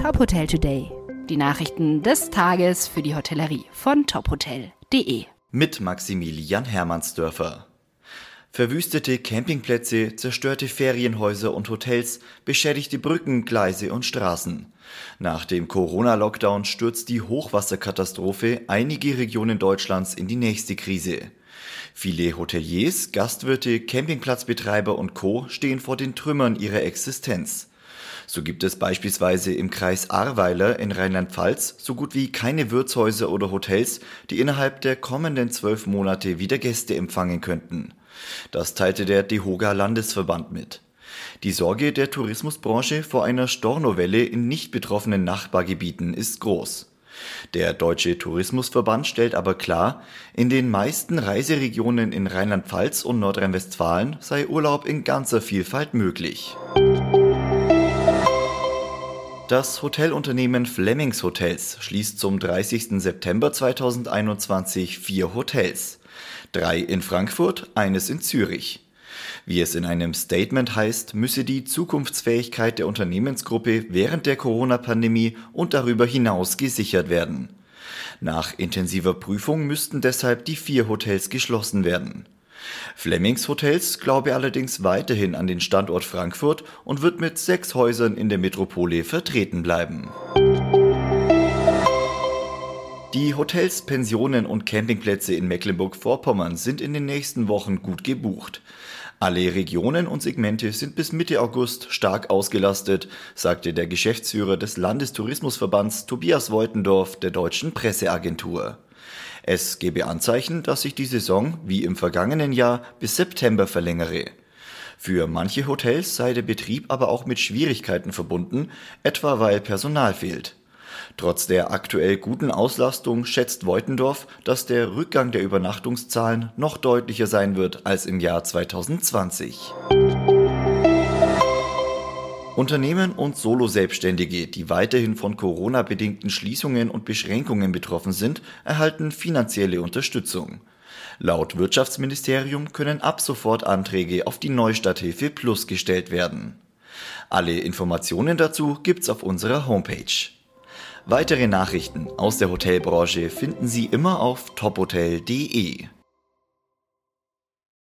Top Hotel Today. Die Nachrichten des Tages für die Hotellerie von tophotel.de. Mit Maximilian Hermannsdörfer. Verwüstete Campingplätze, zerstörte Ferienhäuser und Hotels, beschädigte Brücken, Gleise und Straßen. Nach dem Corona-Lockdown stürzt die Hochwasserkatastrophe einige Regionen Deutschlands in die nächste Krise. Viele Hoteliers, Gastwirte, Campingplatzbetreiber und Co. stehen vor den Trümmern ihrer Existenz. So gibt es beispielsweise im Kreis Ahrweiler in Rheinland-Pfalz so gut wie keine Wirtshäuser oder Hotels, die innerhalb der kommenden zwölf Monate wieder Gäste empfangen könnten. Das teilte der DEHOGA Landesverband mit. Die Sorge der Tourismusbranche vor einer Stornowelle in nicht betroffenen Nachbargebieten ist groß. Der Deutsche Tourismusverband stellt aber klar, in den meisten Reiseregionen in Rheinland-Pfalz und Nordrhein-Westfalen sei Urlaub in ganzer Vielfalt möglich. Das Hotelunternehmen Flemings Hotels schließt zum 30. September 2021 vier Hotels. Drei in Frankfurt, eines in Zürich. Wie es in einem Statement heißt, müsse die Zukunftsfähigkeit der Unternehmensgruppe während der Corona-Pandemie und darüber hinaus gesichert werden. Nach intensiver Prüfung müssten deshalb die vier Hotels geschlossen werden. Flemings Hotels glaube allerdings weiterhin an den Standort Frankfurt und wird mit sechs Häusern in der Metropole vertreten bleiben. Die Hotels, Pensionen und Campingplätze in Mecklenburg-Vorpommern sind in den nächsten Wochen gut gebucht. Alle Regionen und Segmente sind bis Mitte August stark ausgelastet, sagte der Geschäftsführer des Landestourismusverbands Tobias Woitendorf der deutschen Presseagentur. Es gebe Anzeichen, dass sich die Saison, wie im vergangenen Jahr, bis September verlängere. Für manche Hotels sei der Betrieb aber auch mit Schwierigkeiten verbunden, etwa weil Personal fehlt. Trotz der aktuell guten Auslastung schätzt Voitendorf, dass der Rückgang der Übernachtungszahlen noch deutlicher sein wird als im Jahr 2020. Unternehmen und Solo-Selbstständige, die weiterhin von Corona-bedingten Schließungen und Beschränkungen betroffen sind, erhalten finanzielle Unterstützung. Laut Wirtschaftsministerium können ab sofort Anträge auf die Neustarthilfe Plus gestellt werden. Alle Informationen dazu gibt's auf unserer Homepage. Weitere Nachrichten aus der Hotelbranche finden Sie immer auf tophotel.de.